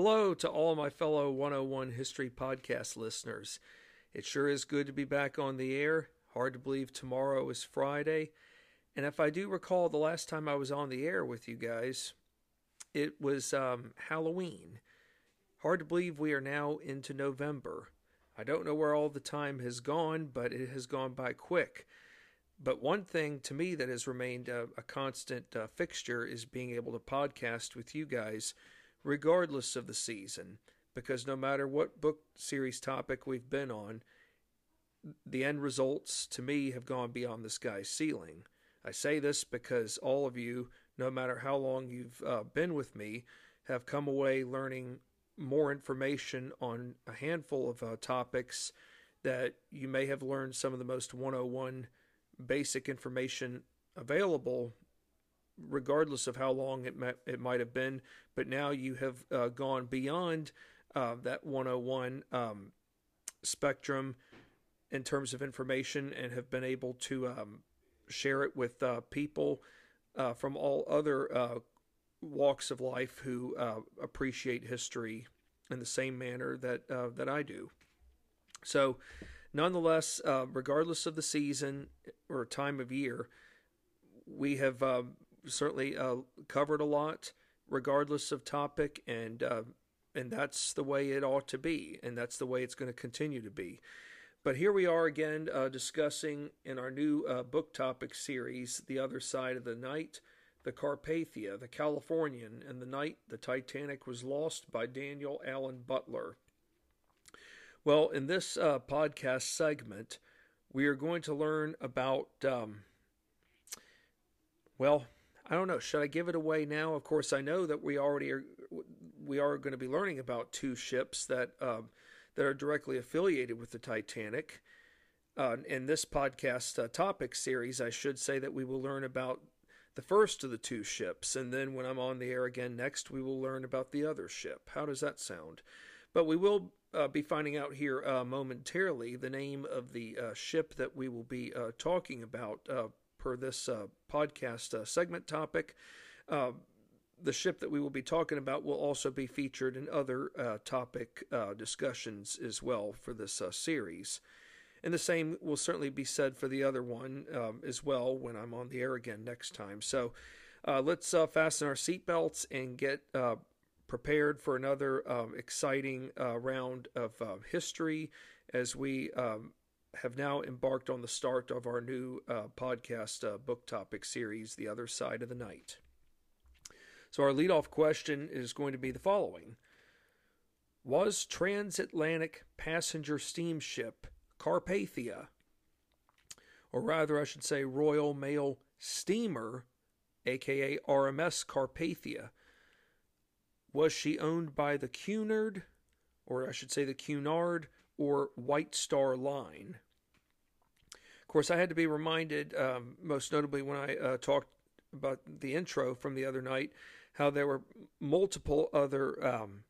Hello to all my fellow 101 History Podcast listeners. It sure is good to be back on the air. Hard to believe tomorrow is Friday. And if I do recall the last time I was on the air with you guys, it was um, Halloween. Hard to believe we are now into November. I don't know where all the time has gone, but it has gone by quick. But one thing to me that has remained a, a constant uh, fixture is being able to podcast with you guys regardless of the season. Because no matter what book series topic we've been on, the end results to me have gone beyond the sky's ceiling. I say this because all of you, no matter how long you've uh, been with me, have come away learning more information on a handful of uh, topics that you may have learned some of the most 101 basic information available regardless of how long it might, it might have been. But now you have uh, gone beyond uh, that 101 um, spectrum in terms of information and have been able to um, share it with uh, people uh, from all other uh, walks of life who uh, appreciate history in the same manner that that I do. So, nonetheless, regardless of the season or time of year, we have certainly uh, covered a lot, regardless of topic, and uh, and that's the way it ought to be, and that's the way it's going to continue to be. But here we are again uh, discussing in our new uh, book topic series, The Other Side of the Night, The Carpathia, The Californian, and the Night the Titanic Was Lost by Daniel Allen Butler. Well, in this uh, podcast segment, we are going to learn about, um, well, I don't know. Should I give it away now? Of course, I know that we already are. We are going to be learning about two ships that um, that are directly affiliated with the Titanic. Uh, in this podcast uh, topic series, I should say that we will learn about the first of the two ships, and then when I'm on the air again next, we will learn about the other ship. How does that sound? But we will uh, be finding out here uh, momentarily the name of the uh, ship that we will be uh, talking about per this uh, podcast uh, segment topic. Uh, the ship that we will be talking about will also be featured in other uh, topic uh, discussions as well for this uh, series. And the same will certainly be said for the other one um, as well when I'm on the air again next time. So let's fasten our seatbelts and get prepared for another um, exciting round of history as we um, have now embarked on the start of our new uh, podcast uh, book topic series, The Other Side of the Night. So, our leadoff question is going to be the following Was transatlantic passenger steamship Carpathia, or rather, I should say, Royal Mail Steamer, aka RMS Carpathia, was she owned by the Cunard, or I should say the Cunard, or White Star Line? Of course, I had to be reminded, um, most notably when I uh, talked about the intro from the other night, how there were multiple other um,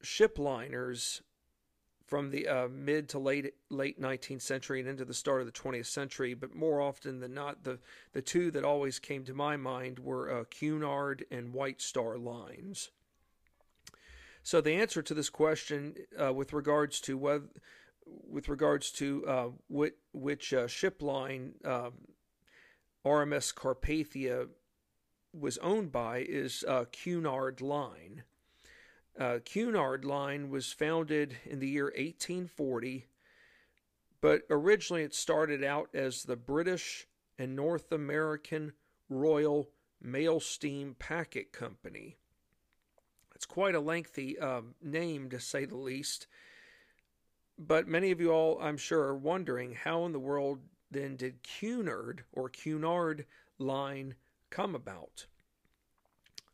ship liners from the uh, mid to late late 19th century and into the start of the 20th century. But more often than not, the the two that always came to my mind were uh, Cunard and White Star lines. So the answer to this question, uh, with regards to whether with regards to uh, which, which uh, ship line um, RMS Carpathia was owned by is uh, Cunard Line. Uh, Cunard Line was founded in the year 1840, but originally it started out as the British and North American Royal Mail Steam Packet Company. It's quite a lengthy um, name, to say the least. But many of you all, I'm sure, are wondering how in the world then did Cunard or Cunard line come about?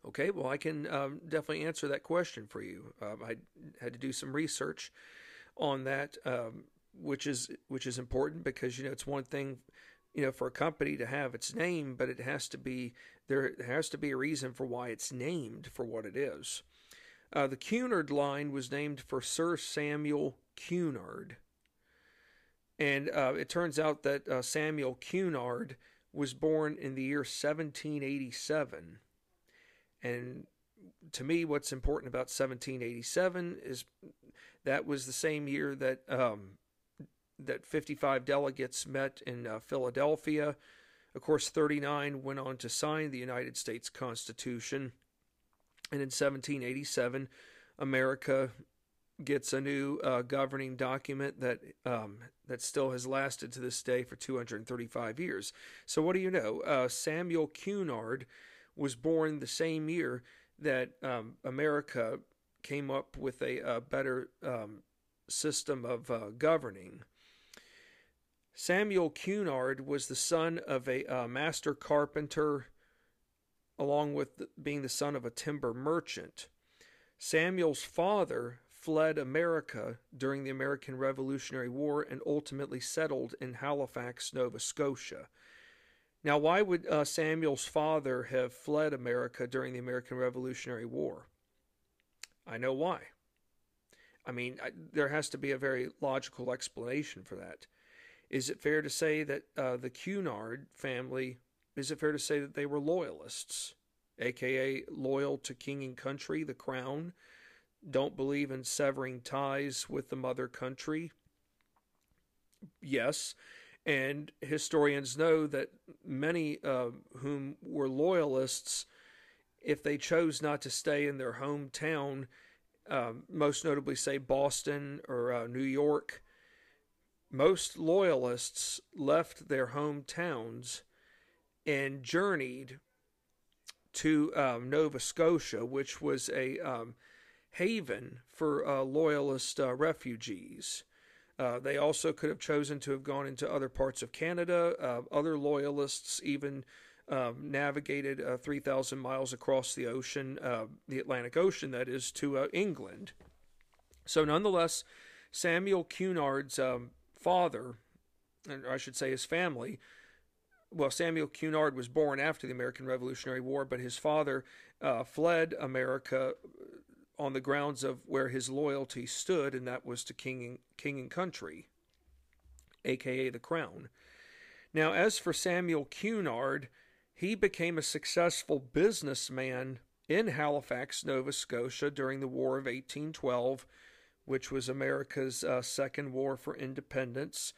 Okay, well, I can um, definitely answer that question for you. Um, I had to do some research on that, um, which is which is important because you know it's one thing, you know, for a company to have its name, but it has to be there has to be a reason for why it's named for what it is. Uh, the Cunard line was named for Sir Samuel Cunard. And uh, it turns out that uh, Samuel Cunard was born in the year 1787. And to me, what's important about 1787 is that was the same year that um, that 55 delegates met in uh, Philadelphia. Of course, 39 went on to sign the United States Constitution, and in 1787, America gets a new uh, governing document that um, that still has lasted to this day for 235 years. So, what do you know? Uh, Samuel Cunard was born the same year that um, America came up with a, a better um, system of uh, governing. Samuel Cunard was the son of a uh, master carpenter, along with being the son of a timber merchant. Samuel's father fled America during the American Revolutionary War and ultimately settled in Halifax, Nova Scotia. Now, why would uh, Samuel's father have fled America during the American Revolutionary War? I know why. I mean, I, there has to be a very logical explanation for that. Is it fair to say that uh, the Cunard family, is it fair to say that they were loyalists, aka loyal to king and country, the crown, don't believe in severing ties with the mother country? Yes. And historians know that many uh, whom were loyalists, if they chose not to stay in their hometown, uh, most notably, say, Boston or uh, New York, most loyalists left their hometowns and journeyed to um, Nova Scotia, which was a um, haven for uh, loyalist uh, refugees. Uh, they also could have chosen to have gone into other parts of Canada. Uh, other loyalists even um, navigated uh, 3,000 miles across the ocean, uh, the Atlantic Ocean, that is, to England. So, nonetheless, Samuel Cunard's um, father, or I should say his family, well, Samuel Cunard was born after the American Revolutionary War, but his father uh, fled America on the grounds of where his loyalty stood, and that was to king and, king and country, aka the crown. Now, as for Samuel Cunard, he became a successful businessman in Halifax, Nova Scotia during the War of 1812, which was America's uh, second war for independence.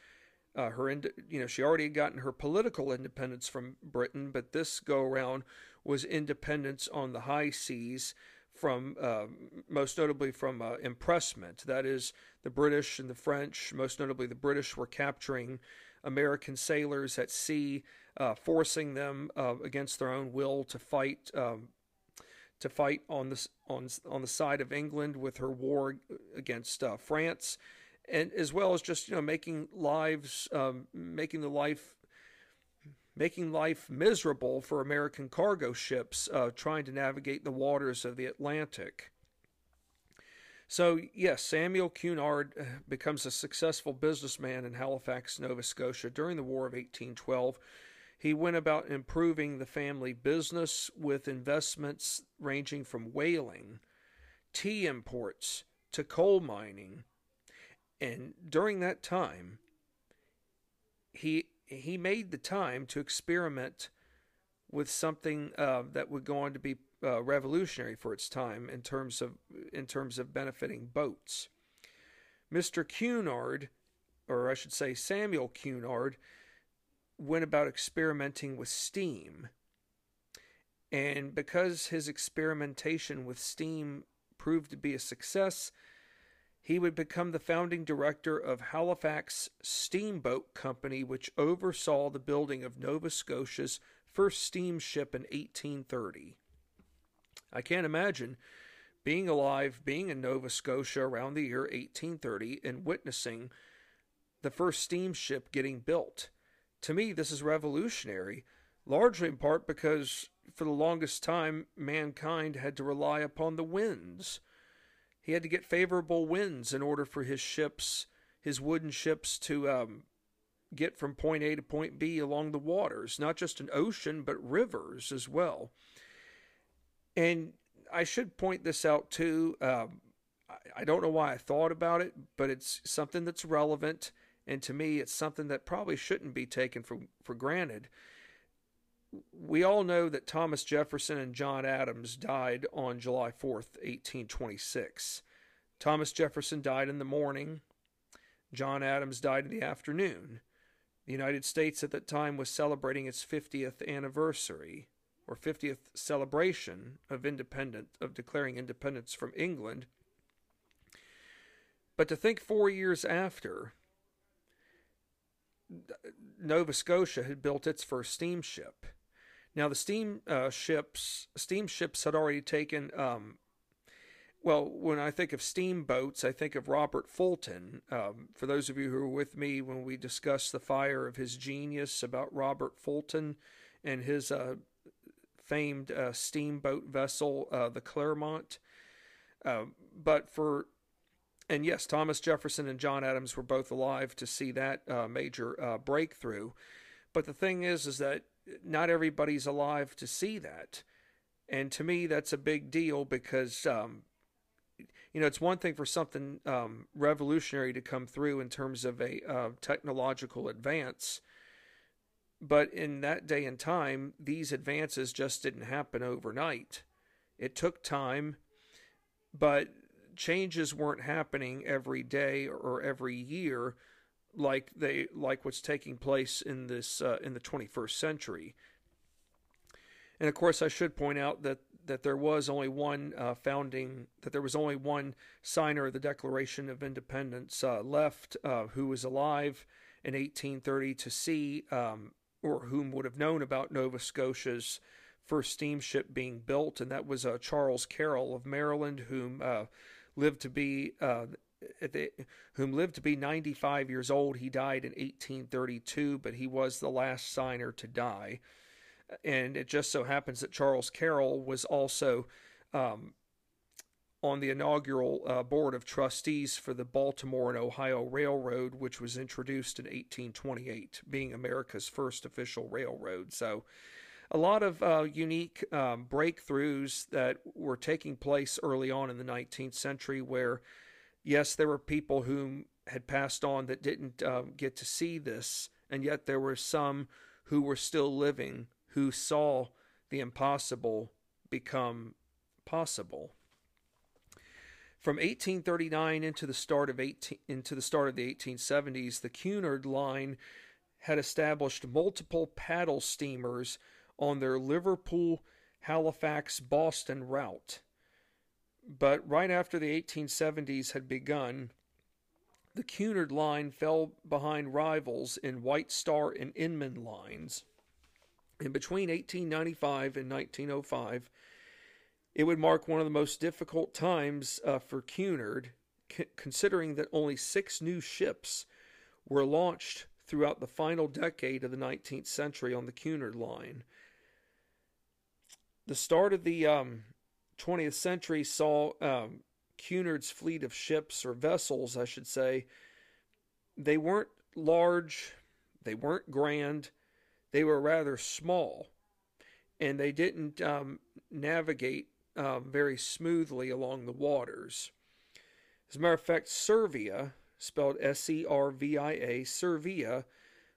Uh, her, you know, she already had gotten her political independence from Britain, but this go around was independence on the high seas from uh, most notably from uh, impressment. That is, the British and the French, most notably the British, were capturing American sailors at sea, uh, forcing them uh, against their own will to fight. Um, to fight on the on on the side of England with her war against uh, France, and as well as just you know making lives, um, making the life making life miserable for American cargo ships uh, trying to navigate the waters of the Atlantic. So, yes, Samuel Cunard uh, becomes a successful businessman in Halifax, Nova Scotia during the War of 1812. He went about improving the family business with investments ranging from whaling, tea imports, to coal mining. And during that time, he he made the time to experiment with something uh, that would go on to be uh, revolutionary for its time in terms of in terms of benefiting boats. Mr. Cunard, or I should say Samuel Cunard, went about experimenting with steam. And because his experimentation with steam proved to be a success, he would become the founding director of Halifax Steamboat Company, which oversaw the building of Nova Scotia's first steamship in 1830. I can't imagine being alive, being in Nova Scotia around the year 1830, and witnessing the first steamship getting built. To me, this is revolutionary, largely in part because for the longest time mankind had to rely upon the winds he had to get favorable winds in order for his ships, his wooden ships, to um, get from point A to point B along the waters, not just an ocean, but rivers as well. And I should point this out too. Um, I don't know why I thought about it, but it's something that's relevant. And to me, it's something that probably shouldn't be taken for, for granted. We all know that Thomas Jefferson and John Adams died on July 4th, 1826. Thomas Jefferson died in the morning. John Adams died in the afternoon. The United States at that time was celebrating its 50th anniversary or 50th celebration of of declaring independence from England. But to think 4 years after Nova Scotia had built its first steamship. Now the steam uh, ships, steamships had already taken. Um, well, when I think of steamboats, I think of Robert Fulton. Um, for those of you who were with me when we discussed the fire of his genius about Robert Fulton and his uh, famed uh, steamboat vessel, uh, the Clermont. Uh, but for and yes, Thomas Jefferson and John Adams were both alive to see that uh, major uh, breakthrough. But the thing is, is that not everybody's alive to see that, and to me, that's a big deal because um, you know it's one thing for something um, revolutionary to come through in terms of a uh, technological advance. But in that day and time, these advances just didn't happen overnight. It took time, but changes weren't happening every day or every year like they like what's taking place in this uh, in the 21st century. And of course, I should point out that that there was only one uh, founding that there was only one signer of the Declaration of Independence uh, left uh, who was alive in 1830 to see um, or whom would have known about Nova Scotia's first steamship being built, and that was uh, Charles Carroll of Maryland, whom uh, lived to be uh, the, whom lived to be 95 years old. He died in 1832, but he was the last signer to die. And it just so happens that Charles Carroll was also um, on the inaugural uh, board of trustees for the Baltimore and Ohio Railroad, which was introduced in 1828, being America's first official railroad. So a lot of uh, unique um, breakthroughs that were taking place early on in the 19th century where, yes, there were people who had passed on that didn't um, get to see this, and yet there were some who were still living who saw the impossible become possible. From 1839 into the start of 18, into the start of the 1870s, the Cunard line had established multiple paddle steamers on their Liverpool, Halifax, Boston route. But right after the 1870s had begun, the Cunard line fell behind rivals in White Star and Inman lines. And between 1895 and 1905, it would mark one of the most difficult times uh, for Cunard, c- considering that only six new ships were launched throughout the final decade of the 19th century on the Cunard line the start of the um, 20th century saw um, Cunard's fleet of ships or vessels, I should say. They weren't large, they weren't grand, they were rather small, and they didn't um, navigate um, very smoothly along the waters. As a matter of fact, Servia, spelled S E R V I A, Servia,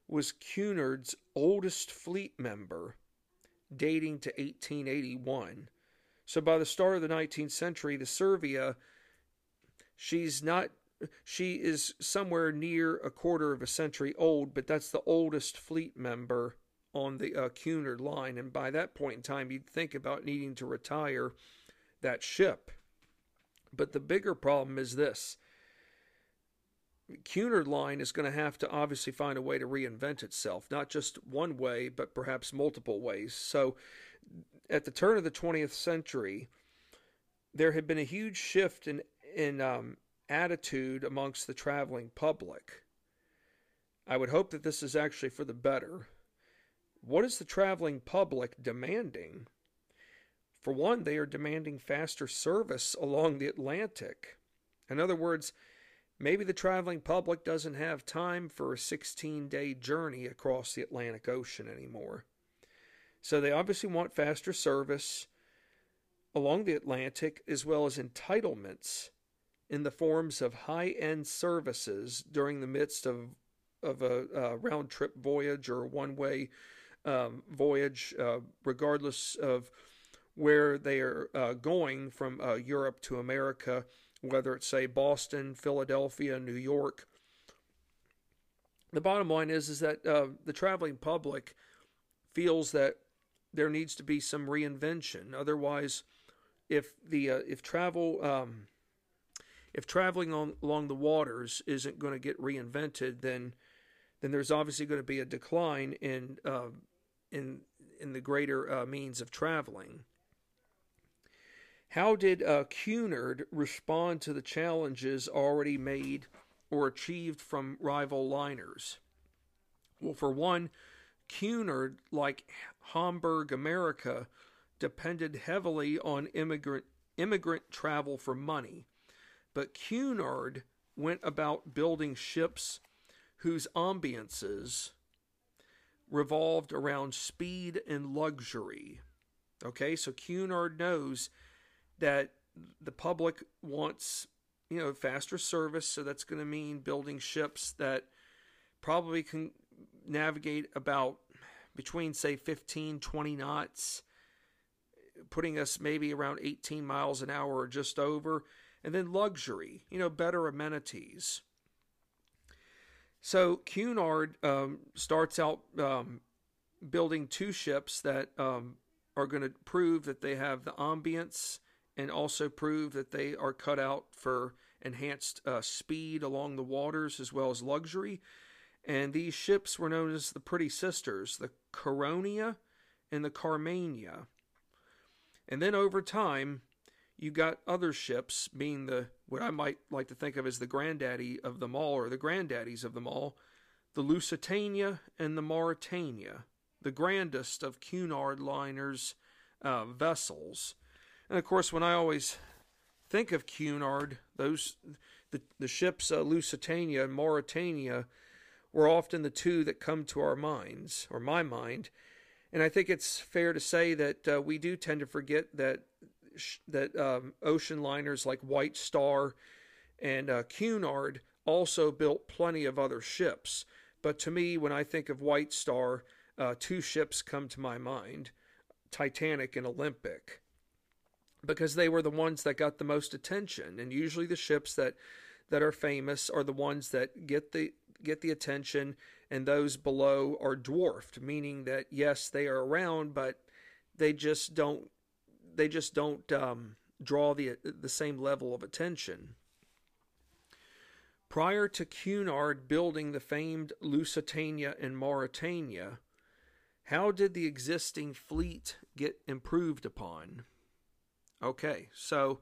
was Cunard's oldest fleet member dating to 1881. So by the start of the 19th century, the Servia, she's not, she is somewhere near a quarter of a century old, but that's the oldest fleet member on the uh, Cunard line. And by that point in time, you'd think about needing to retire that ship. But the bigger problem is this Cunard line is going to have to obviously find a way to reinvent itself, not just one way, but perhaps multiple ways. So, at the turn of the 20th century, there had been a huge shift in in um, attitude amongst the traveling public. I would hope that this is actually for the better. What is the traveling public demanding? For one, they are demanding faster service along the Atlantic. In other words, Maybe the traveling public doesn't have time for a 16 day journey across the Atlantic Ocean anymore. So they obviously want faster service along the Atlantic as well as entitlements in the forms of high end services during the midst of, of a, a round trip voyage or one way um, voyage, uh, regardless of where they are uh, going from uh, Europe to America, whether it's, say, Boston, Philadelphia, New York. The bottom line is, is that uh, the traveling public feels that there needs to be some reinvention. Otherwise, if the uh, if travel um, if traveling on, along the waters isn't going to get reinvented, then then there's obviously going to be a decline in uh, in in the greater uh, means of traveling. How did uh, Cunard respond to the challenges already made or achieved from rival liners? Well, for one, Cunard, like Hamburg America, depended heavily on immigrant immigrant travel for money. But Cunard went about building ships whose ambiances revolved around speed and luxury. Okay, so Cunard knows that the public wants, you know, faster service, so that's going to mean building ships that probably can navigate about between say 15 20 knots putting us maybe around 18 miles an hour or just over. And then luxury you know better amenities. So cunard um, starts out um, building two ships that um, are going to prove that they have the ambience and also prove that they are cut out for enhanced uh, speed along the waters as well as luxury and these ships were known as the Pretty Sisters, the Caronia and the Carmania. And then over time, you got other ships being the what I might like to think of as the granddaddy of them all, or the granddaddies of them all, the Lusitania and the Mauretania, the grandest of Cunard liners uh, vessels. And of course, when I always think of Cunard, those the the ships uh, Lusitania and Mauretania were often the two that come to our minds, or my mind. And I think it's fair to say that uh, we do tend to forget that that um, ocean liners like White Star and uh, Cunard also built plenty of other ships. But to me, when I think of White Star, uh, two ships come to my mind Titanic and Olympic. Because they were the ones that got the most attention. And usually the ships that, that are famous are the ones that get the get the attention, and those below are dwarfed, meaning that yes, they are around, but they just don't they just don't um, draw the the same level of attention. Prior to Cunard building the famed Lusitania and Mauretania, how did the existing fleet get improved upon? Okay, so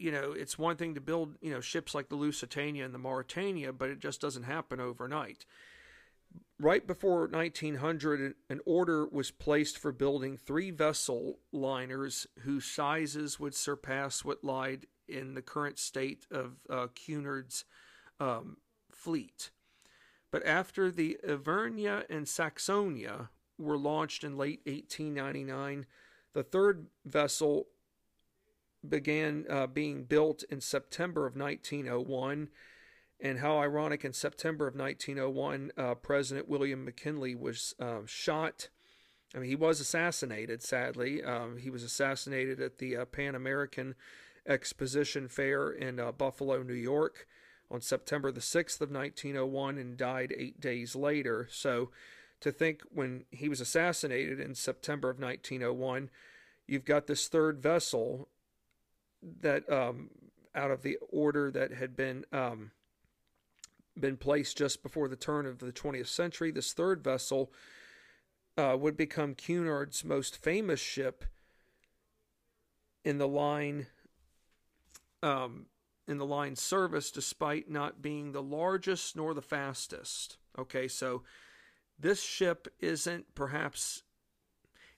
you know, it's one thing to build, you know, ships like the Lusitania and the Mauretania, but it just doesn't happen overnight. Right before 1900, an order was placed for building three vessel liners whose sizes would surpass what lied in the current state of uh, Cunard's um, fleet. But after the Ivernia and Saxonia were launched in late 1899, the third vessel began uh, being built in September of 1901. And how ironic, in September of 1901, uh, President William McKinley was uh, shot. I mean, he was assassinated, sadly. Um, he was assassinated at the uh, Pan American Exposition Fair in uh, Buffalo, New York on September the 6th of 1901 and died eight days later. So to think when he was assassinated in September of 1901, you've got this third vessel that um, out of the order that had been um, been placed just before the turn of the 20th century. This third vessel uh, would become Cunard's most famous ship in the line um, in the line service, despite not being the largest nor the fastest. Okay, so this ship isn't perhaps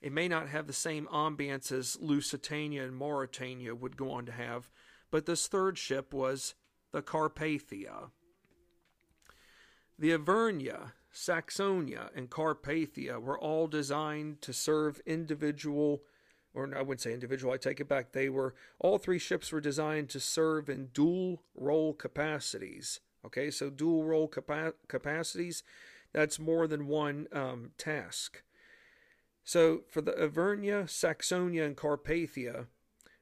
it may not have the same ambience as Lusitania and Mauretania would go on to have, but this third ship was the Carpathia. The Ivernia, Saxonia, and Carpathia were all designed to serve individual, or I wouldn't say individual, I take it back. They were, all three ships were designed to serve in dual role capacities. Okay, so dual role capa- capacities That's more than one um, task. So for the Ivernia, Saxonia, and Carpathia,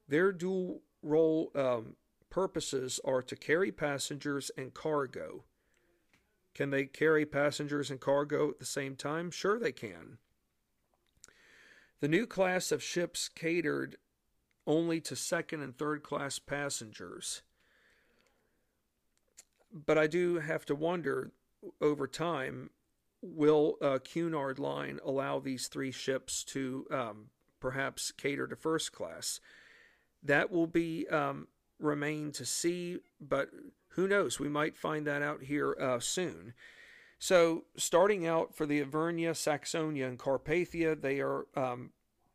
their dual role um, purposes are to carry passengers and cargo. Can they carry passengers and cargo at the same time? Sure, they can. The new class of ships catered only to second and third class passengers. But I do have to wonder over time will uh, Cunard Line allow these three ships to um, perhaps cater to first class? That will be um, remain to see, but who knows? We might find that out here uh, soon. So, starting out for the Ivernia, Saxonia, and Carpathia, they are um,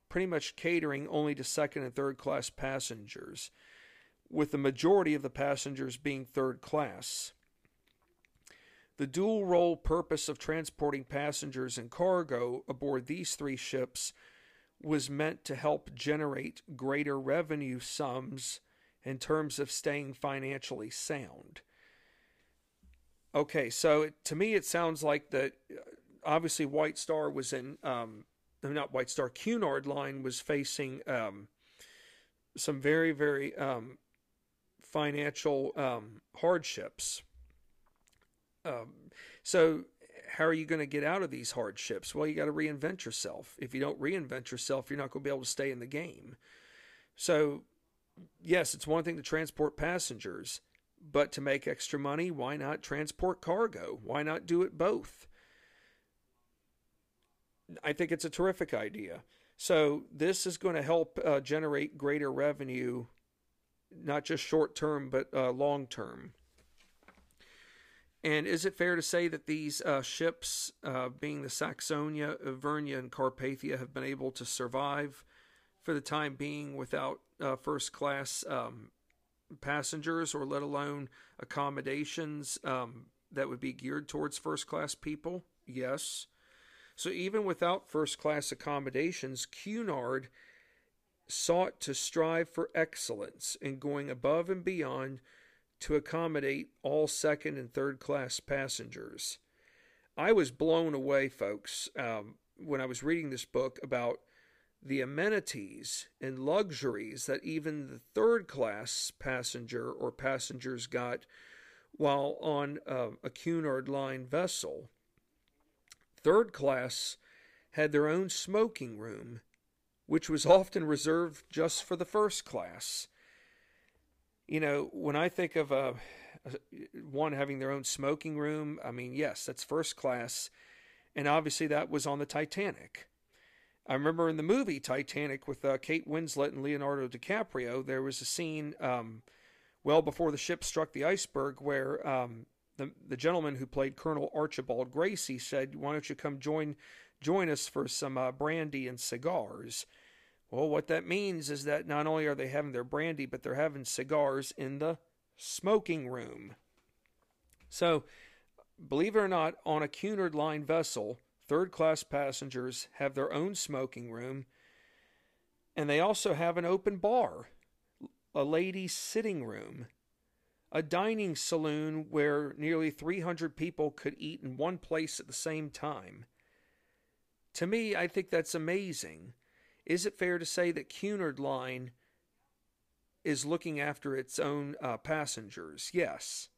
pretty much catering only to second and third class passengers, with the majority of the passengers being third class. The dual role purpose of transporting passengers and cargo aboard these three ships was meant to help generate greater revenue sums in terms of staying financially sound. Okay, so to me it sounds like that obviously White Star was in, um, not White Star, Cunard Line was facing um, some very, very um, financial um, hardships. Um, so, how are you going to get out of these hardships? Well, you got to reinvent yourself. If you don't reinvent yourself, you're not going to be able to stay in the game. So, yes, it's one thing to transport passengers, but to make extra money, why not transport cargo? Why not do it both? I think it's a terrific idea. So, this is going to help uh, generate greater revenue, not just short term, but uh, long term. And is it fair to say that these uh, ships, uh, being the Saxonia, Ivernia, and Carpathia, have been able to survive for the time being without uh, first class um, passengers or let alone accommodations um, that would be geared towards first class people? Yes. So even without first class accommodations, Cunard sought to strive for excellence in going above and beyond to accommodate all second and third class passengers. I was blown away, folks, um, when I was reading this book about the amenities and luxuries that even the third class passenger or passengers got while on uh, a Cunard Line vessel. Third class had their own smoking room, which was often reserved just for the first class. You know, when I think of a, one having their own smoking room, I mean, yes, that's first class, and obviously that was on the Titanic. I remember in the movie Titanic with uh, Kate Winslet and Leonardo DiCaprio, there was a scene um, well before the ship struck the iceberg where um, the the gentleman who played Colonel Archibald Gracie said, "Why don't you come join join us for some uh, brandy and cigars?" Well, what that means is that not only are they having their brandy, but they're having cigars in the smoking room. So, believe it or not, on a Cunard Line vessel, Third class passengers have their own smoking room, and they also have an open bar, a ladies' sitting room, a dining saloon where nearly 300 people could eat in one place at the same time. To me, I think that's amazing. Is it fair to say that Cunard Line is looking after its own uh, passengers? Yes.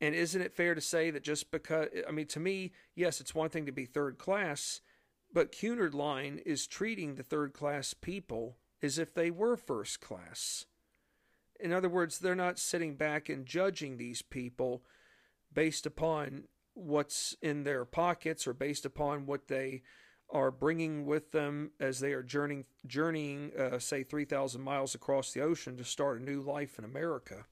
And isn't it fair to say that just because, I mean, to me, yes, it's one thing to be third class, but Cunard Line is treating the third class people as if they were first class. In other words, they're not sitting back and judging these people based upon what's in their pockets or based upon what they are bringing with them as they are journeying, journeying uh, say, 3,000 miles across the ocean to start a new life in America.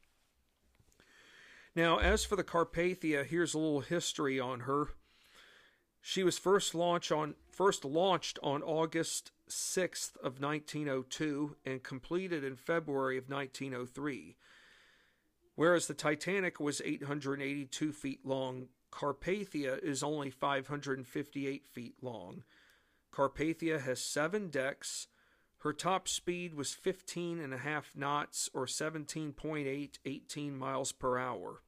Now, as for the Carpathia, here's a little history on her. She was first launched on first launched on August 6th of 1902 and completed in February of 1903. Whereas the Titanic was 882 feet long, Carpathia is only 558 feet long. Carpathia has seven decks. Her top speed was 15 and a half knots or 17.8, 18 miles per hour.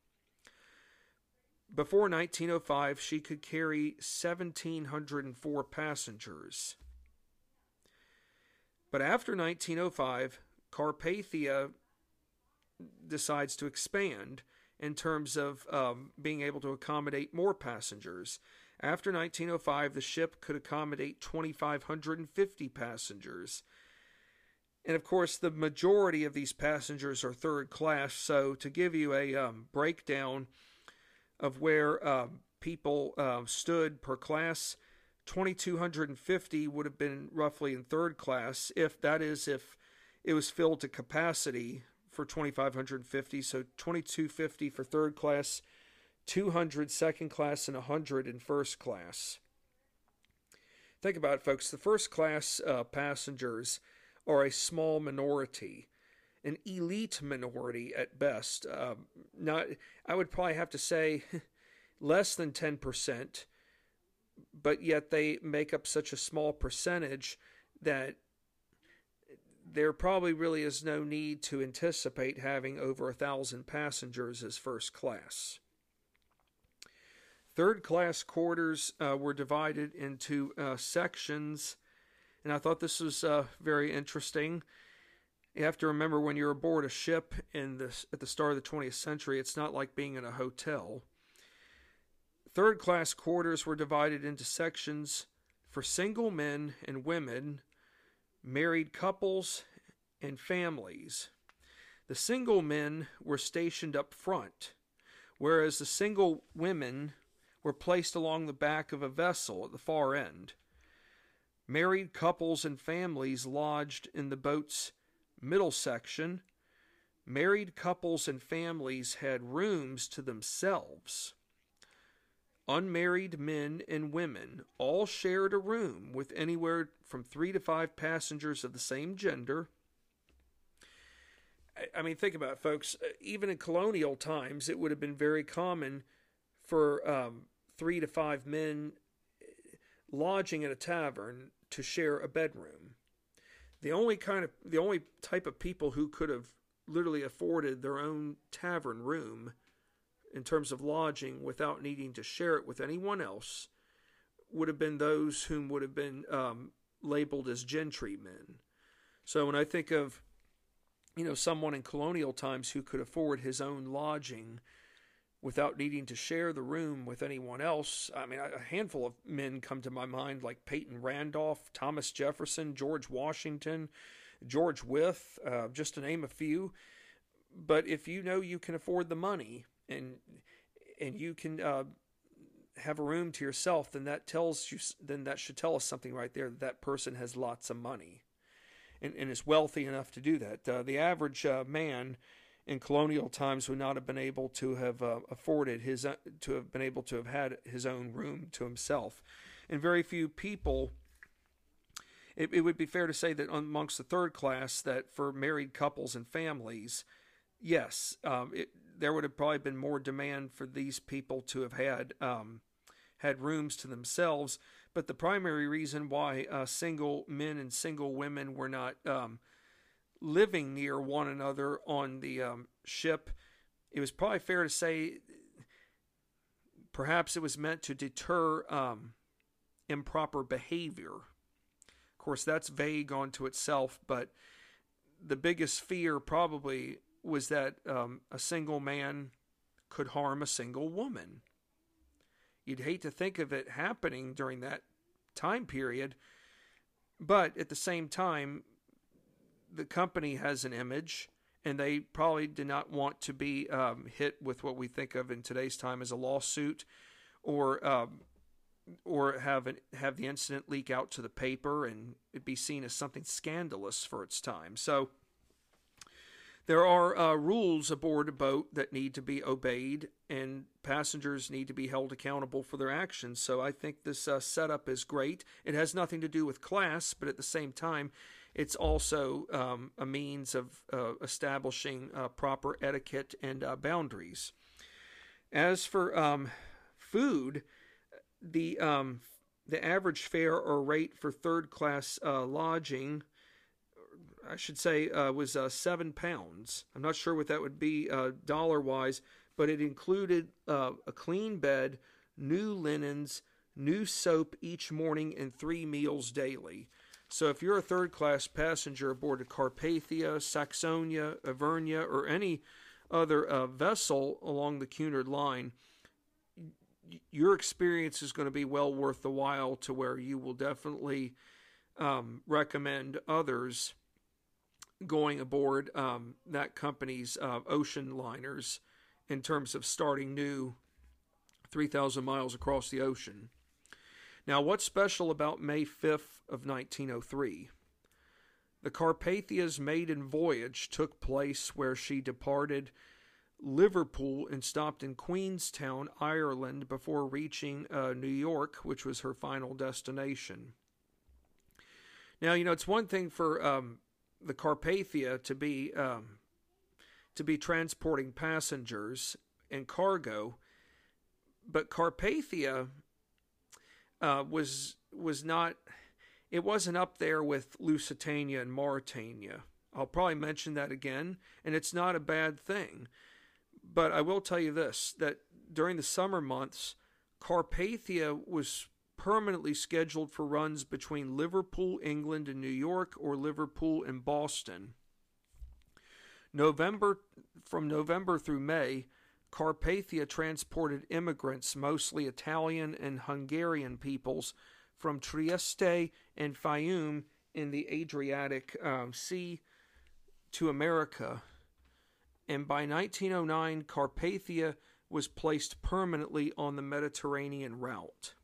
before 1905, she could carry 1,704 passengers. But after 1905, Carpathia decides to expand in terms of um, being able to accommodate more passengers. After 1905, the ship could accommodate 2,550 passengers. And of course, the majority of these passengers are third class. So, to give you a um, breakdown of where um, people uh, stood per class, 2,250 would have been roughly in third class, if that is, if it was filled to capacity for 2,550. So, 2,250 for third class, 200 second class, and 100 in first class. Think about it, folks. The first class uh, passengers are a small minority, an elite minority at best. Uh, not, I would probably have to say less than 10%, but yet they make up such a small percentage that there probably really is no need to anticipate having over a thousand passengers as first class. Third class quarters uh, were divided into uh, sections and I thought this was uh, very interesting. You have to remember when you're aboard a ship in this at the start of the 20th century, it's not like being in a hotel. Third class quarters were divided into sections for single men and women, married couples, and families. The single men were stationed up front, whereas the single women were placed along the back of a vessel at the far end. Married couples and families lodged in the boat's middle section. Married couples and families had rooms to themselves. Unmarried men and women all shared a room with anywhere from three to five passengers of the same gender. I mean, think about it, folks. Even in colonial times, it would have been very common for um, three to five men lodging at a tavern to share a bedroom. The only kind of the only type of people who could have literally afforded their own tavern room in terms of lodging without needing to share it with anyone else would have been those whom would have been um, labeled as gentry men. So when I think of you know someone in colonial times who could afford his own lodging without needing to share the room with anyone else. I mean, a handful of men come to my mind, like Peyton Randolph, Thomas Jefferson, George Washington, George Wythe, uh, just to name a few. But if you know you can afford the money and and you can uh, have a room to yourself, then that tells you then that should tell us something right there that that person has lots of money and, and is wealthy enough to do that. Uh, the average uh, man in colonial times would not have been able to have uh, afforded his uh, to have been able to have had his own room to himself, and very few people. It, it would be fair to say that amongst the third class, that for married couples and families, yes, um, it, there would have probably been more demand for these people to have had um, had rooms to themselves. But the primary reason why uh, single men and single women were not um, living near one another on the um, ship, it was probably fair to say perhaps it was meant to deter um, improper behavior. Of course, that's vague onto itself, but the biggest fear probably was that um, a single man could harm a single woman. You'd hate to think of it happening during that time period, but at the same time, the company has an image, and they probably did not want to be um, hit with what we think of in today's time as a lawsuit, or um, or have an, have the incident leak out to the paper and it be seen as something scandalous for its time. So there are uh, rules aboard a boat that need to be obeyed, and passengers need to be held accountable for their actions. So I think this uh, setup is great. It has nothing to do with class, but at the same time, it's also um, a means of uh, establishing uh, proper etiquette and uh, boundaries. As for um, food, the um, the average fare or rate for third class uh, lodging, I should say, uh, was uh, seven pounds. I'm not sure what that would be dollar wise, but it included a clean bed, new linens, new soap each morning, and three meals daily. So if you're a third class passenger aboard a Carpathia, Saxonia, Ivernia, or any other uh, vessel along the Cunard line, your experience is going to be well worth the while to where you will definitely um, recommend others going aboard um, that company's uh, ocean liners in terms of starting new 3,000 miles across the ocean. Now, what's special about May 5th of 1903? The Carpathia's maiden voyage took place where she departed Liverpool and stopped in Queenstown, Ireland, before reaching uh, New York, which was her final destination. Now, you know, it's one thing for um, the Carpathia to be um, to be transporting passengers and cargo, but Carpathia uh, was was not it wasn't up there with Lusitania and Mauretania. I'll probably mention that again, and it's not a bad thing. But I will tell you this that during the summer months, Carpathia was permanently scheduled for runs between Liverpool, England, and New York, or Liverpool and Boston. November from November through May, Carpathia transported immigrants, mostly Italian and Hungarian peoples, from Trieste and Fiume in the Adriatic um, Sea to America and by 1909, Carpathia was placed permanently on the Mediterranean route.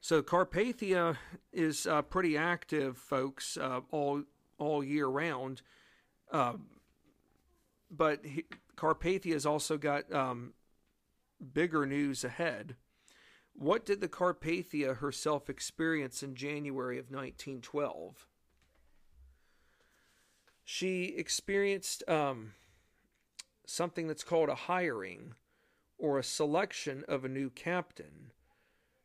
So Carpathia is uh, pretty active, folks, uh, all all year round. Uh, but he, Carpathia has also got um, bigger news ahead. What did the Carpathia herself experience in January of 1912? she experienced um, something that's called a hiring or a selection of a new captain.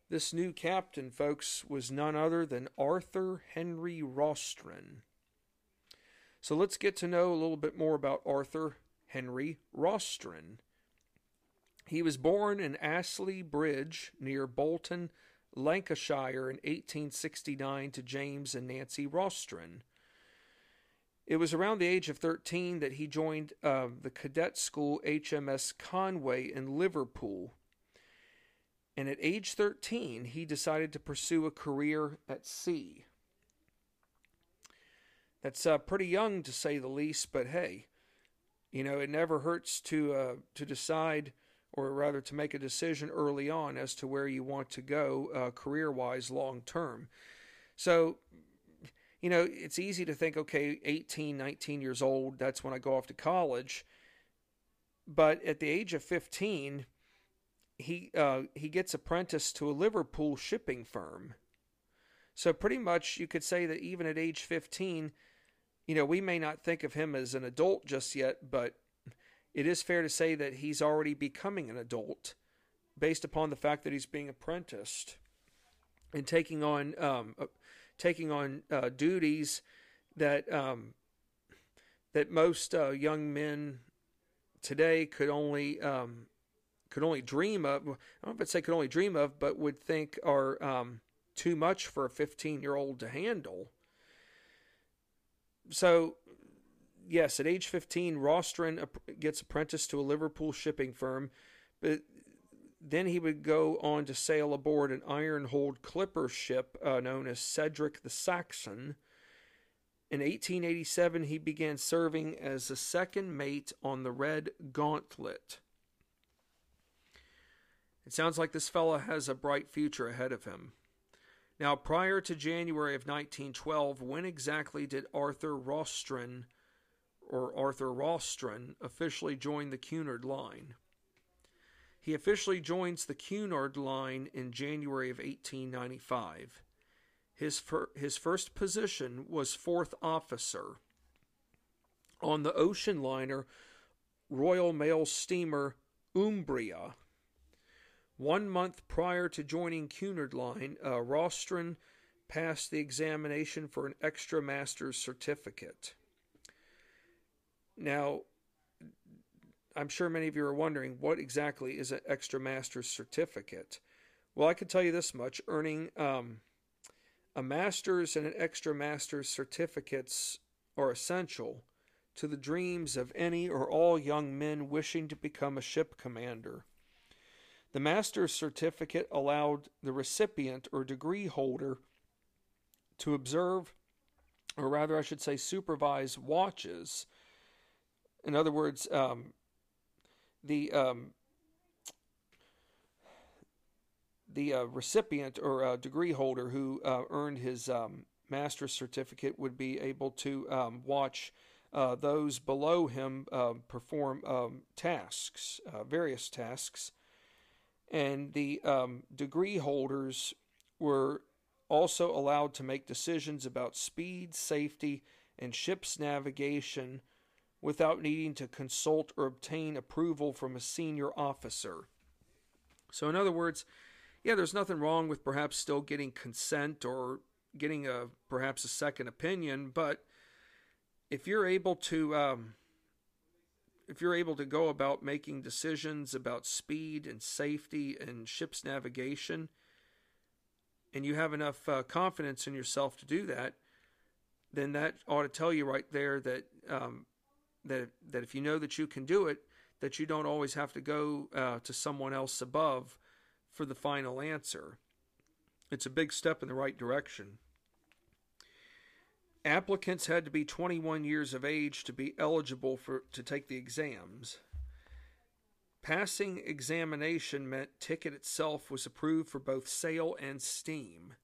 This new captain, folks, was none other than Arthur Henry Rostron. So let's get to know a little bit more about Arthur Henry Rostron. He was born in Astley Bridge near Bolton, Lancashire in 1869 to James and Nancy Rostron. It was around the age of 13 that he joined uh, the cadet school HMS Conway in Liverpool. And at age 13, he decided to pursue a career at sea. That's uh, pretty young to say the least, but hey, you know, it never hurts to uh, to decide, or rather to make a decision early on as to where you want to go uh, career wise long term. So you know, it's easy to think, okay, 18, 19 years old, that's when I go off to college. But at the age of 15, he uh, he gets apprenticed to a Liverpool shipping firm. So pretty much you could say that even at age 15, you know, we may not think of him as an adult just yet, but it is fair to say that he's already becoming an adult based upon the fact that he's being apprenticed and taking on um, taking on uh, duties that um, that most uh, young men today could only um, could only dream of. I don't know if I'd say could only dream of, but would think are um, too much for a 15 year old to handle. So, yes, at age 15, Rostron gets apprenticed to a Liverpool shipping firm, but then he would go on to sail aboard an iron hulled clipper ship uh, known as Cedric the Saxon. In 1887, he began serving as a second mate on the Red Gauntlet. It sounds like this fella has a bright future ahead of him. Now, prior to January of 1912, when exactly did Arthur Rostron or Arthur Rostron officially join the Cunard Line? He officially joins the Cunard line in January of 1895. His, fir- his first position was fourth officer on the ocean liner Royal Mail steamer Umbria. One month prior to joining Cunard Line, uh, Rostron passed the examination for an extra master's certificate. Now, I'm sure many of you are wondering what exactly is an extra master's certificate. Well, I can tell you this much: earning um, a master's and an extra master's certificates are essential to the dreams of any or all young men wishing to become a ship commander. The master's certificate allowed the recipient or degree holder to observe, or rather, I should say, supervise watches. In other words, um, the um, the uh, recipient or uh, degree holder who uh, earned his um, master's certificate would be able to um, watch uh, those below him um, perform um, tasks, uh, various tasks, and the um, degree holders were also allowed to make decisions about speed, safety, and ship's navigation without needing to consult or obtain approval from a senior officer. So, in other words, yeah, there's nothing wrong with perhaps still getting consent or getting a perhaps a second opinion, but if you're able to um, if you're able to go about making decisions about speed and safety and ship's navigation, and you have enough uh, confidence in yourself to do that, then that ought to tell you right there that um, that that if you know that you can do it, that you don't always have to go uh, to someone else above for the final answer. It's a big step in the right direction. Applicants had to be 21 years of age to be eligible for to take the exams. Passing examination meant ticket itself was approved for both sail and steam.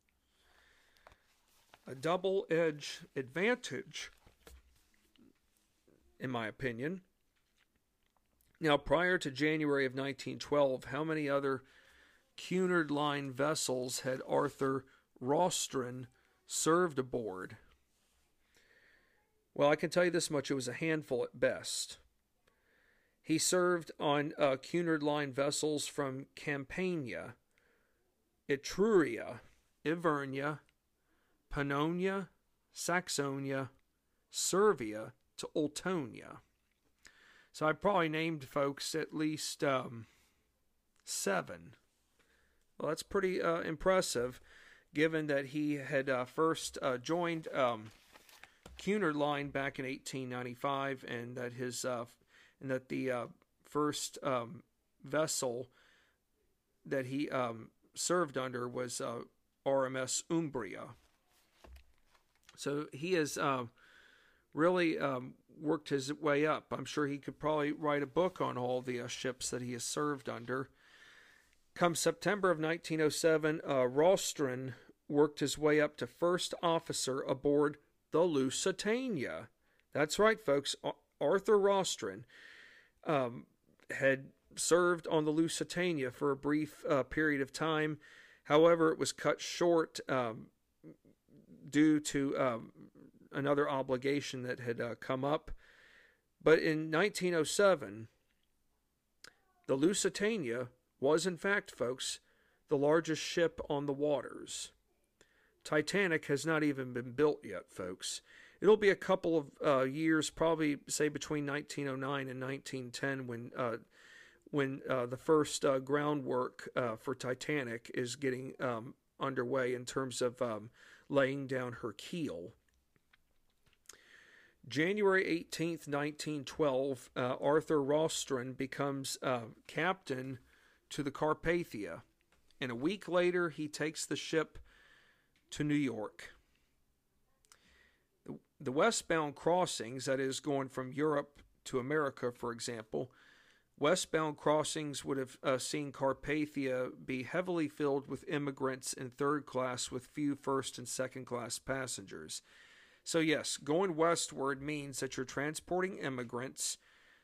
A double edged advantage, in my opinion. Now, prior to January of 1912, how many other Cunard Line vessels had Arthur Rostron served aboard? Well, I can tell you this much it was a handful at best. He served on uh, Cunard Line vessels from Campania, Etruria, Ivernia, Pannonia, Saxonia, Servia to Ultonia. So I probably named folks at least um, seven. Well, that's pretty uh, impressive, given that he had uh, first uh, joined um, Cunard Line back in 1895, and that his uh, and that the uh, first um, vessel that he um, served under was uh, RMS Umbria. So he has uh, really um, worked his way up. I'm sure he could probably write a book on all the uh, ships that he has served under. Come September of 1907, uh, Rostron worked his way up to first officer aboard the Lusitania. That's right, folks. Arthur Rostron um, had served on the Lusitania for a brief uh, period of time. However, it was cut short um, due to um, another obligation that had uh, come up. But in 1907, the Lusitania was, in fact, folks, the largest ship on the waters. Titanic has not even been built yet, folks it'll be a couple of uh, years, probably say between 1909 and 1910, when uh, when uh, the first uh, groundwork uh, for Titanic is getting um, underway in terms of um, laying down her keel. January 18th, 1912, uh, Arthur Rostron becomes captain to the Carpathia, and a week later he takes the ship to New York the westbound crossings, that is, going from Europe to America, for example, westbound crossings would have uh, seen Carpathia be heavily filled with immigrants in third class with few first and second class passengers. So, yes, going westward means that you're transporting immigrants,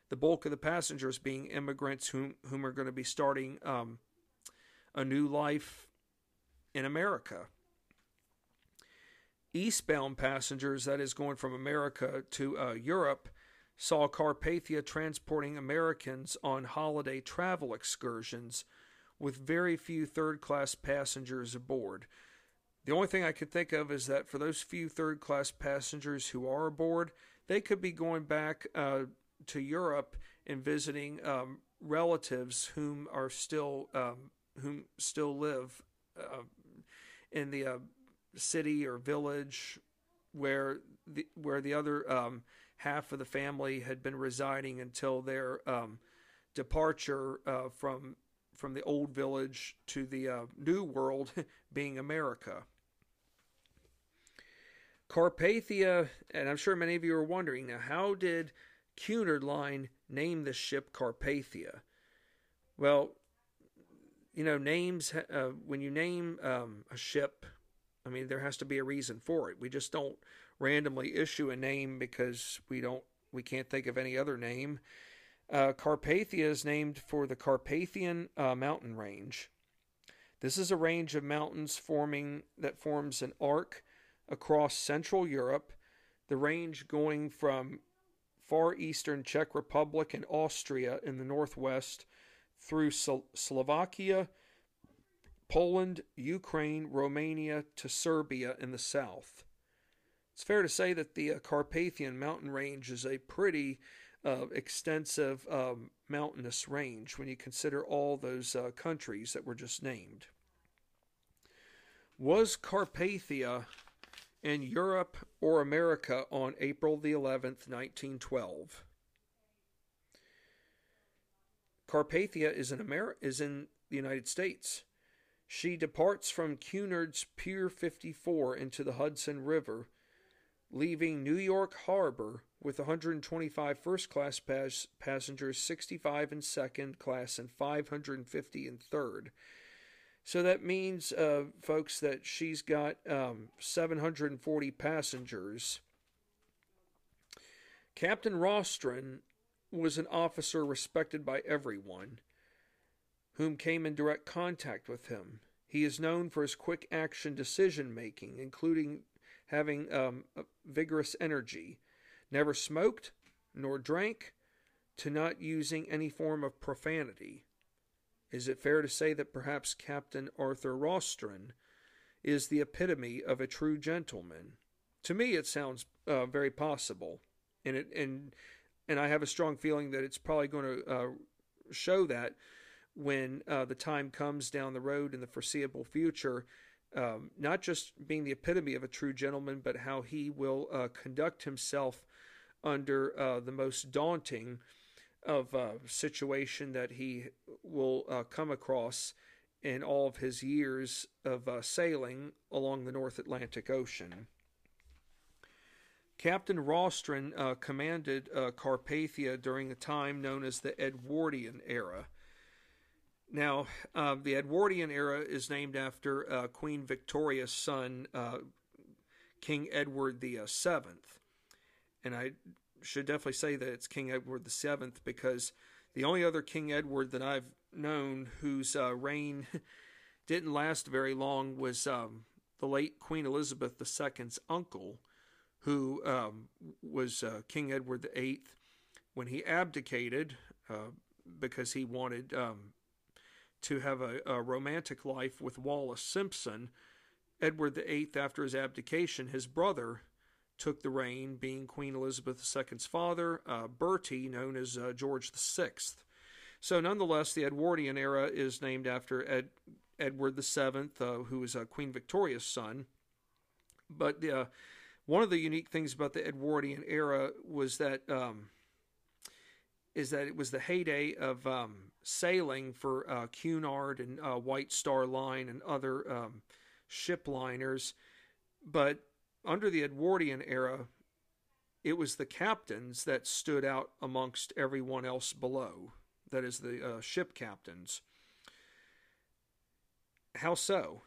the bulk of the passengers being immigrants whom, whom are going to be starting um, a new life in America eastbound passengers, that is going from America to uh, Europe, saw Carpathia transporting Americans on holiday travel excursions with very few third class passengers aboard. The only thing I could think of is that for those few third class passengers who are aboard, they could be going back uh, to Europe and visiting um, relatives whom are still um, whom still live uh, in the uh, city or village where the where the other um, half of the family had been residing until their um, departure uh, from from the old village to the uh, new world, being America. Carpathia, and I'm sure many of you are wondering now, how did Cunard Line name the ship Carpathia? Well, you know, names, uh, when you name um, a ship, I mean, there has to be a reason for it. We just don't randomly issue a name because we don't, we can't think of any other name. Uh, Carpathia is named for the Carpathian uh, mountain range. This is a range of mountains forming that forms an arc across Central Europe. The range going from far eastern Czech Republic and Austria in the northwest through Slovakia, Poland, Ukraine, Romania to Serbia in the south. It's fair to say that the uh, Carpathian mountain range is a pretty uh, extensive um, mountainous range when you consider all those uh, countries that were just named. Was Carpathia in Europe or America on April the 11th, 1912? Carpathia is in Ameri- is in the United States. She departs from Cunard's Pier 54 into the Hudson River, leaving New York Harbor with 125 first class pas- passengers, 65 in second class, and 550 in third. So that means, uh, folks, that she's got um, 740 passengers. Captain Rostron was an officer respected by everyone whom came in direct contact with him. He is known for his quick action decision making, including having um, vigorous energy never smoked nor drank, to not using any form of profanity. Is it fair to say that perhaps Captain Arthur Rostron is the epitome of a true gentleman? To me, it sounds uh, very possible, and it and and I have a strong feeling that it's probably going to uh, show that when uh, the time comes down the road in the foreseeable future. Um, not just being the epitome of a true gentleman, but how he will uh, conduct himself under uh, the most daunting of uh, situation that he will uh, come across in all of his years of uh, sailing along the North Atlantic Ocean. Captain Rostron commanded Carpathia during a time known as the Edwardian era. Now, the Edwardian era is named after Queen Victoria's son, King Edward the Seventh. And I should definitely say that it's King Edward VII because the only other King Edward that I've known whose uh, reign didn't last very long was um, the late Queen Elizabeth II's uncle, who um, was uh, King Edward VIII when he abdicated uh, because he wanted um, to have a, a romantic life with Wallis Simpson. Edward VIII, after his abdication, his brother took the reign, being Queen Elizabeth II's father, uh, Bertie, known as uh, George VI. So, nonetheless, the Edwardian era is named after Ed, Edward VII, uh, who was uh, Queen Victoria's son. But uh, one of the unique things about the Edwardian era was that um, is that it was the heyday of um, sailing for uh, Cunard and uh, White Star Line and other um, ship liners. But under the Edwardian era, it was the captains that stood out amongst everyone else below. That is, the uh, ship captains. How so?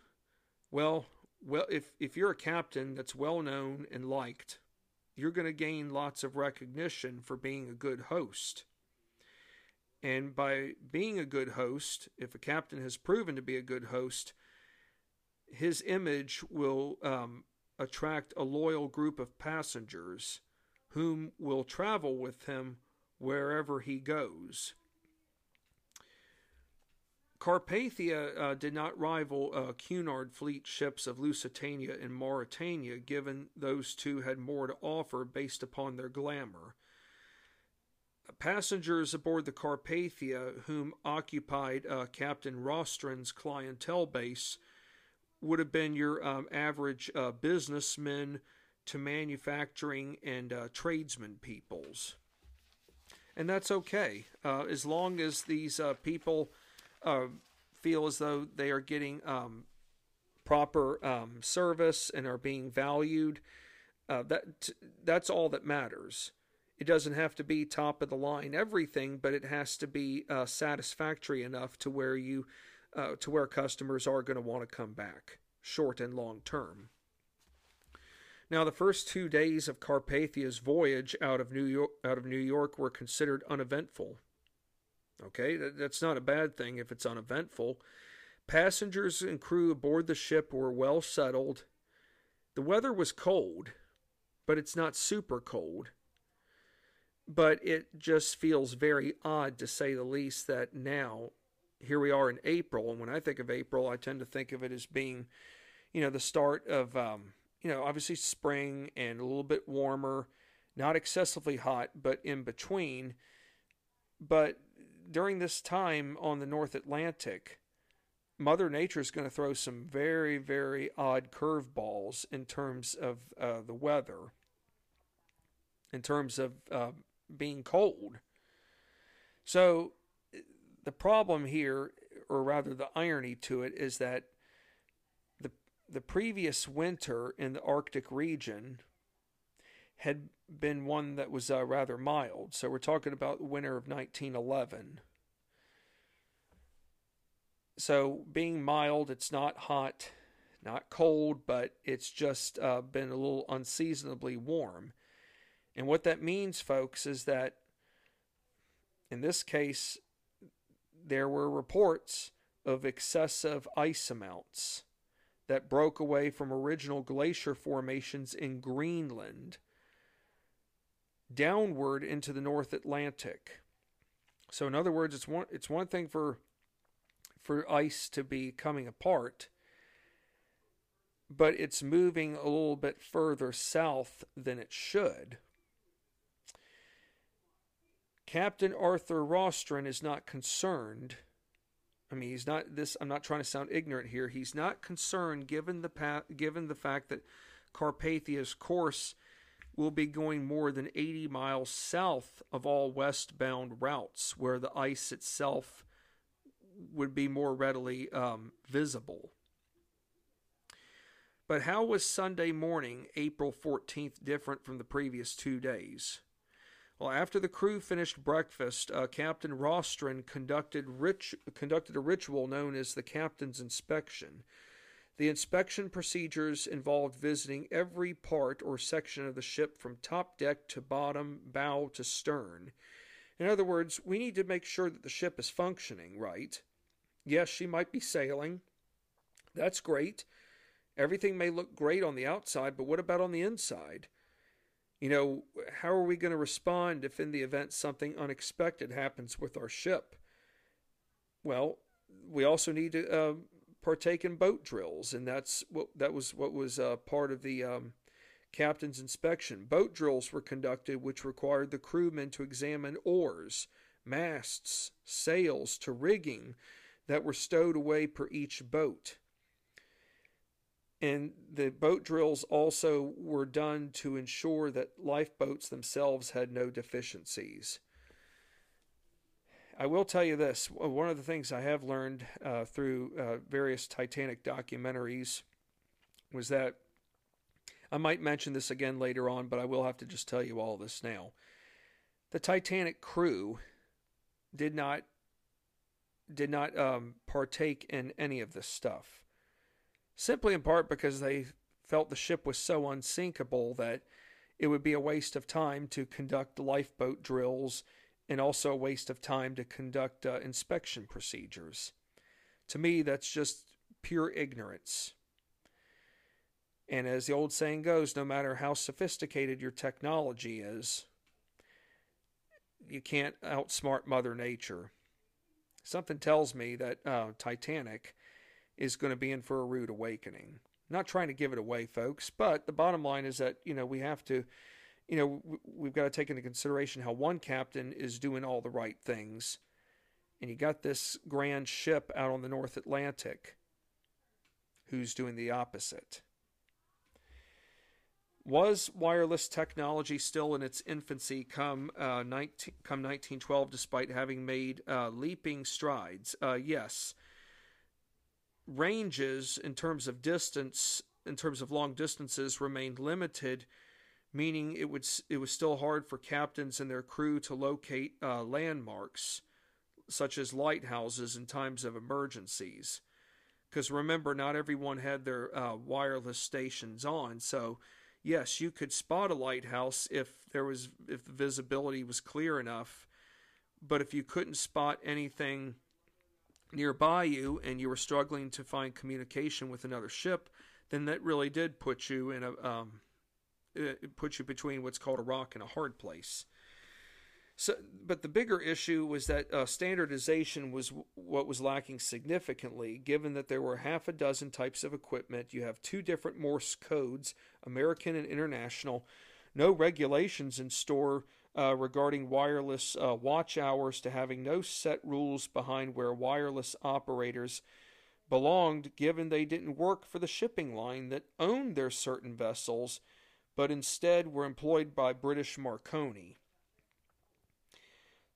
Well, well, if if you're a captain that's well known and liked, you're going to gain lots of recognition for being a good host. And by being a good host, if a captain has proven to be a good host, his image will um, attract a loyal group of passengers whom will travel with him wherever he goes. Carpathia uh, did not rival uh, Cunard fleet ships of Lusitania and Mauretania, given those two had more to offer based upon their glamour. Passengers aboard the Carpathia, whom occupied uh, Captain Rostron's clientele base, would have been your um, average uh, businessmen to manufacturing and uh, tradesmen peoples. And that's okay, uh, as long as these uh, people uh, feel as though they are getting um, proper um, service and are being valued. that that's all that matters. It doesn't have to be top of the line everything, but it has to be uh, satisfactory enough to where you uh, to where customers are going to want to come back, short and long term. Now, the first two days of Carpathia's voyage out of New York, out of New York were considered uneventful. Okay, that's not a bad thing if it's uneventful. Passengers and crew aboard the ship were well settled. The weather was cold, but it's not super cold but it just feels very odd to say the least that now here we are in April, and when I think of April, I tend to think of it as being, you know, the start of, um, you know, obviously spring and a little bit warmer, not excessively hot, but in between. But during this time on the North Atlantic, Mother Nature is going to throw some very, very odd curveballs in terms of uh, the weather, in terms of uh, being cold. So the problem here, or rather the irony to it, is that the the previous winter in the Arctic region had been one that was uh, rather mild. So we're talking about the winter of 1911. So being mild, it's not hot, not cold, but it's just uh, been a little unseasonably warm. And what that means, folks, is that in this case, there were reports of excessive ice amounts that broke away from original glacier formations in Greenland downward into the North Atlantic. So in other words, it's one it's one thing for for ice to be coming apart, but it's moving a little bit further south than it should. Captain Arthur Rostron is not concerned. I mean, he's not this. I'm not trying to sound ignorant here. He's not concerned, given the path, given the fact that Carpathia's course will be going more than 80 miles south of all westbound routes, where the ice itself would be more readily um, visible. But how was Sunday morning, April 14th, different from the previous two days? Well, after the crew finished breakfast, uh, Captain Rostron conducted, conducted a ritual known as the Captain's Inspection. The inspection procedures involved visiting every part or section of the ship from top deck to bottom, bow to stern. In other words, we need to make sure that the ship is functioning right. Yes, she might be sailing. That's great. Everything may look great on the outside, but what about on the inside? You know, how are we going to respond if in the event something unexpected happens with our ship? Well, we also need to uh, partake in boat drills, and that's what that was what was uh, part of the um, captain's inspection. Boat drills were conducted, which required the crewmen to examine oars, masts, sails, to rigging that were stowed away per each boat. And the boat drills also were done to ensure that lifeboats themselves had no deficiencies. I will tell you this one of the things I have learned uh, through uh, various Titanic documentaries was that I might mention this again later on, but I will have to just tell you all this now. The Titanic crew did not did not um, partake in any of this stuff simply in part because they felt the ship was so unsinkable that it would be a waste of time to conduct lifeboat drills and also a waste of time to conduct uh, inspection procedures. To me, that's just pure ignorance. And as the old saying goes, no matter how sophisticated your technology is, you can't outsmart Mother Nature. Something tells me that uh, Titanic is going to be in for a rude awakening. Not trying to give it away, folks, but the bottom line is that, you know, we have to you know, we've got to take into consideration how one captain is doing all the right things, and you got this grand ship out on the North Atlantic who's doing the opposite. Was wireless technology still in its infancy come uh, 19, come 1912, despite having made uh, leaping strides? Uh, yes. Ranges in terms of distance, in terms of long distances, remained limited, meaning it would it was still hard for captains and their crew to locate uh, landmarks, such as lighthouses in times of emergencies. Because remember, not everyone had their uh, wireless stations on, so yes, you could spot a lighthouse if there was if the visibility was clear enough. But if you couldn't spot anything nearby you and you were struggling to find communication with another ship, then that really did put you in a um, put you between what's called a rock and a hard place. So, but the bigger issue was that uh, standardization was what was lacking significantly, given that there were half a dozen types of equipment. You have two different Morse codes, American and international, no regulations in store uh, regarding wireless uh, watch hours, to having no set rules behind where wireless operators belonged, given they didn't work for the shipping line that owned their certain vessels, but instead were employed by British Marconi.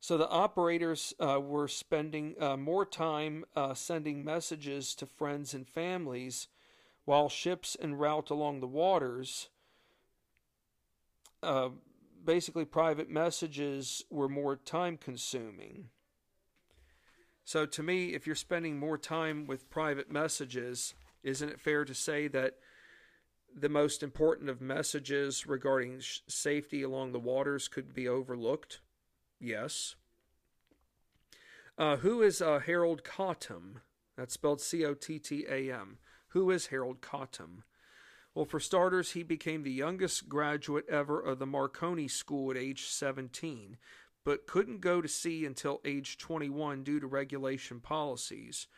So the operators uh, were spending uh, more time uh, sending messages to friends and families, while ships en route along the waters, uh, basically private messages were more time consuming. So to me, if you're spending more time with private messages, isn't it fair to say that the most important of messages regarding sh- safety along the waters could be overlooked? Yes. Uh, who is uh, Harold Cottam? That's spelled C O T T A M. Who is Harold Cottam? Well, for starters, he became the youngest graduate ever of the Marconi School at age 17, but couldn't go to sea until age 21 due to regulation policies.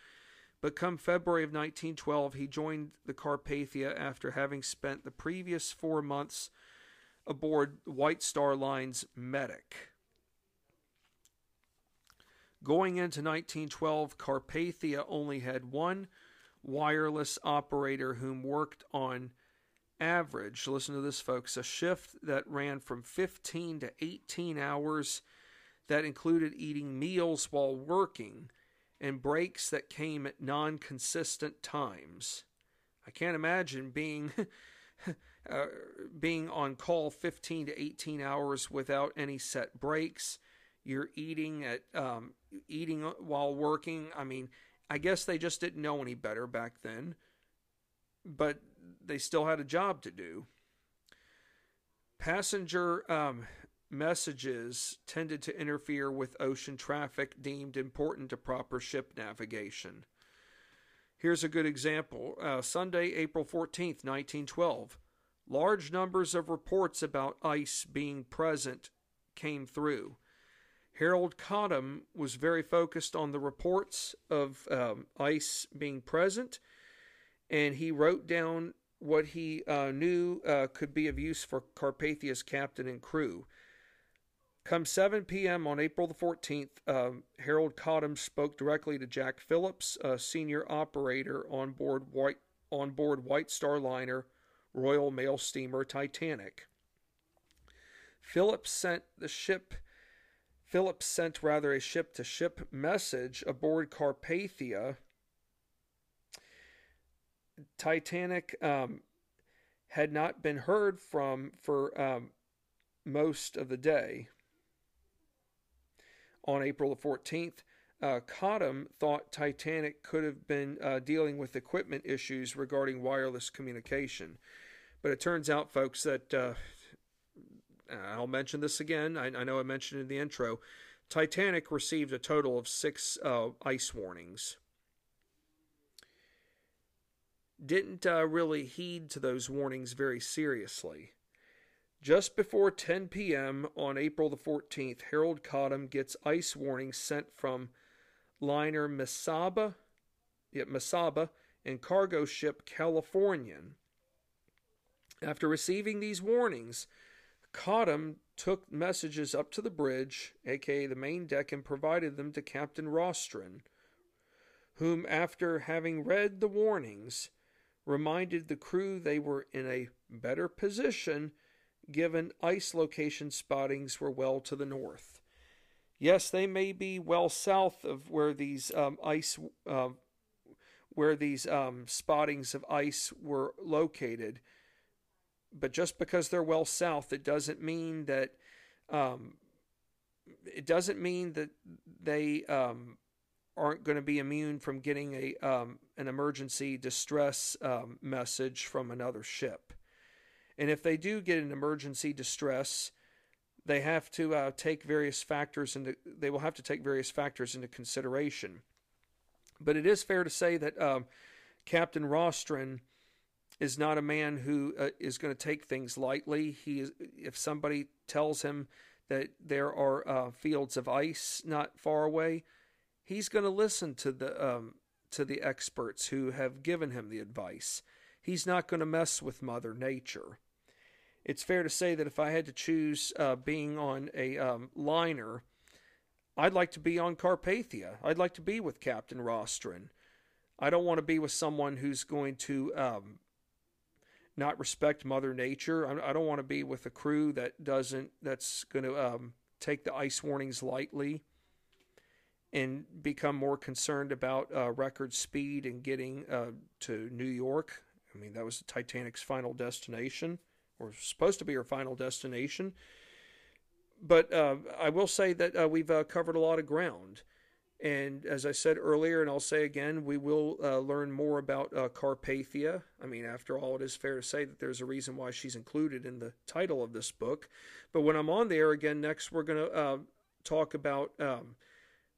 But come February of 1912, he joined the Carpathia after having spent the previous four months aboard White Star Line's Medic. Going into 1912, Carpathia only had one wireless operator whom worked on average, listen to this, folks, a shift that ran from 15 to 18 hours that included eating meals while working and breaks that came at non consistent times. I can't imagine being. uh, being on call 15 to 18 hours without any set breaks you're eating at um, eating while working. I mean, I guess they just didn't know any better back then, but they still had a job to do. Passenger um, messages tended to interfere with ocean traffic deemed important to proper ship navigation. Here's a good example uh, Sunday, April 14th, 1912. Large numbers of reports about ice being present came through. Harold Cottam was very focused on the reports of um, ice being present, and he wrote down what he uh, knew uh, could be of use for Carpathia's captain and crew. Come 7 p.m. on April the 14th, um, Harold Cottam spoke directly to Jack Phillips, a senior operator on board White on board White Star Liner, Royal Mail Steamer Titanic. Phillips sent the ship Phillips sent rather a ship to ship message aboard Carpathia. Titanic um, had not been heard from for um, most of the day. On April the 14th, uh, Cottam thought Titanic could have been uh, dealing with equipment issues regarding wireless communication. But it turns out, folks, that uh, I'll mention this again. I, I, know I mentioned in the intro. Titanic received a total of six uh, ice warnings. Didn't uh, really heed to those warnings very seriously. Just before 10 p.m. on April the 14th, Harold Cottam gets ice warnings sent from liner Mesaba, yeah, Mesaba and cargo ship Californian. After receiving these warnings, Cottam took messages up to the bridge, aka the main deck, and provided them to Captain Rostron, whom, after having read the warnings, reminded the crew they were in a better position given ice location spottings were well to the north. Yes, they may be well south of where these um, ice, uh, where these um, spottings of ice were located, but just because they're well south, it doesn't mean that um, it doesn't mean that they um, aren't going to be immune from getting a um, an emergency distress um, message from another ship. And if they do get an emergency distress, they have to uh, take various factors into they will have to take various factors into consideration. But it is fair to say that um, Captain Rostron is not a man who uh, is going to take things lightly. He is, if somebody tells him that there are uh, fields of ice not far away, he's going to listen to the um, to the experts who have given him the advice. He's not going to mess with Mother Nature. It's fair to say that if I had to choose uh, being on a um, liner, I'd like to be on Carpathia. I'd like to be with Captain Rostron. I don't want to be with someone who's going to um, not respect Mother Nature. I don't want to be with a crew that doesn't that's going to um, take the ice warnings lightly and become more concerned about uh, record speed and getting uh, to New York. I mean, that was the Titanic's final destination, or supposed to be her final destination. But uh, I will say that uh, we've uh, covered a lot of ground. And as I said earlier, and I'll say again, we will uh, learn more about Carpathia. I mean, after all, it is fair to say that there's a reason why she's included in the title of this book. But when I'm on the air again next, we're going to talk about um,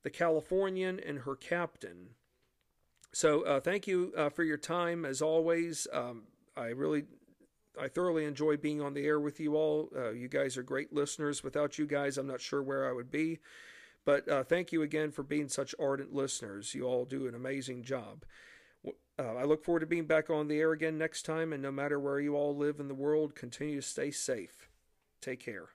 the Californian and her captain. So uh, thank you uh, for your time as always. Um, I really, I thoroughly enjoy being on the air with you all. Uh, you guys are great listeners. Without you guys, I'm not sure where I would be. But uh, thank you again for being such ardent listeners. You all do an amazing job. Uh, I look forward to being back on the air again next time. And no matter where you all live in the world, continue to stay safe. Take care.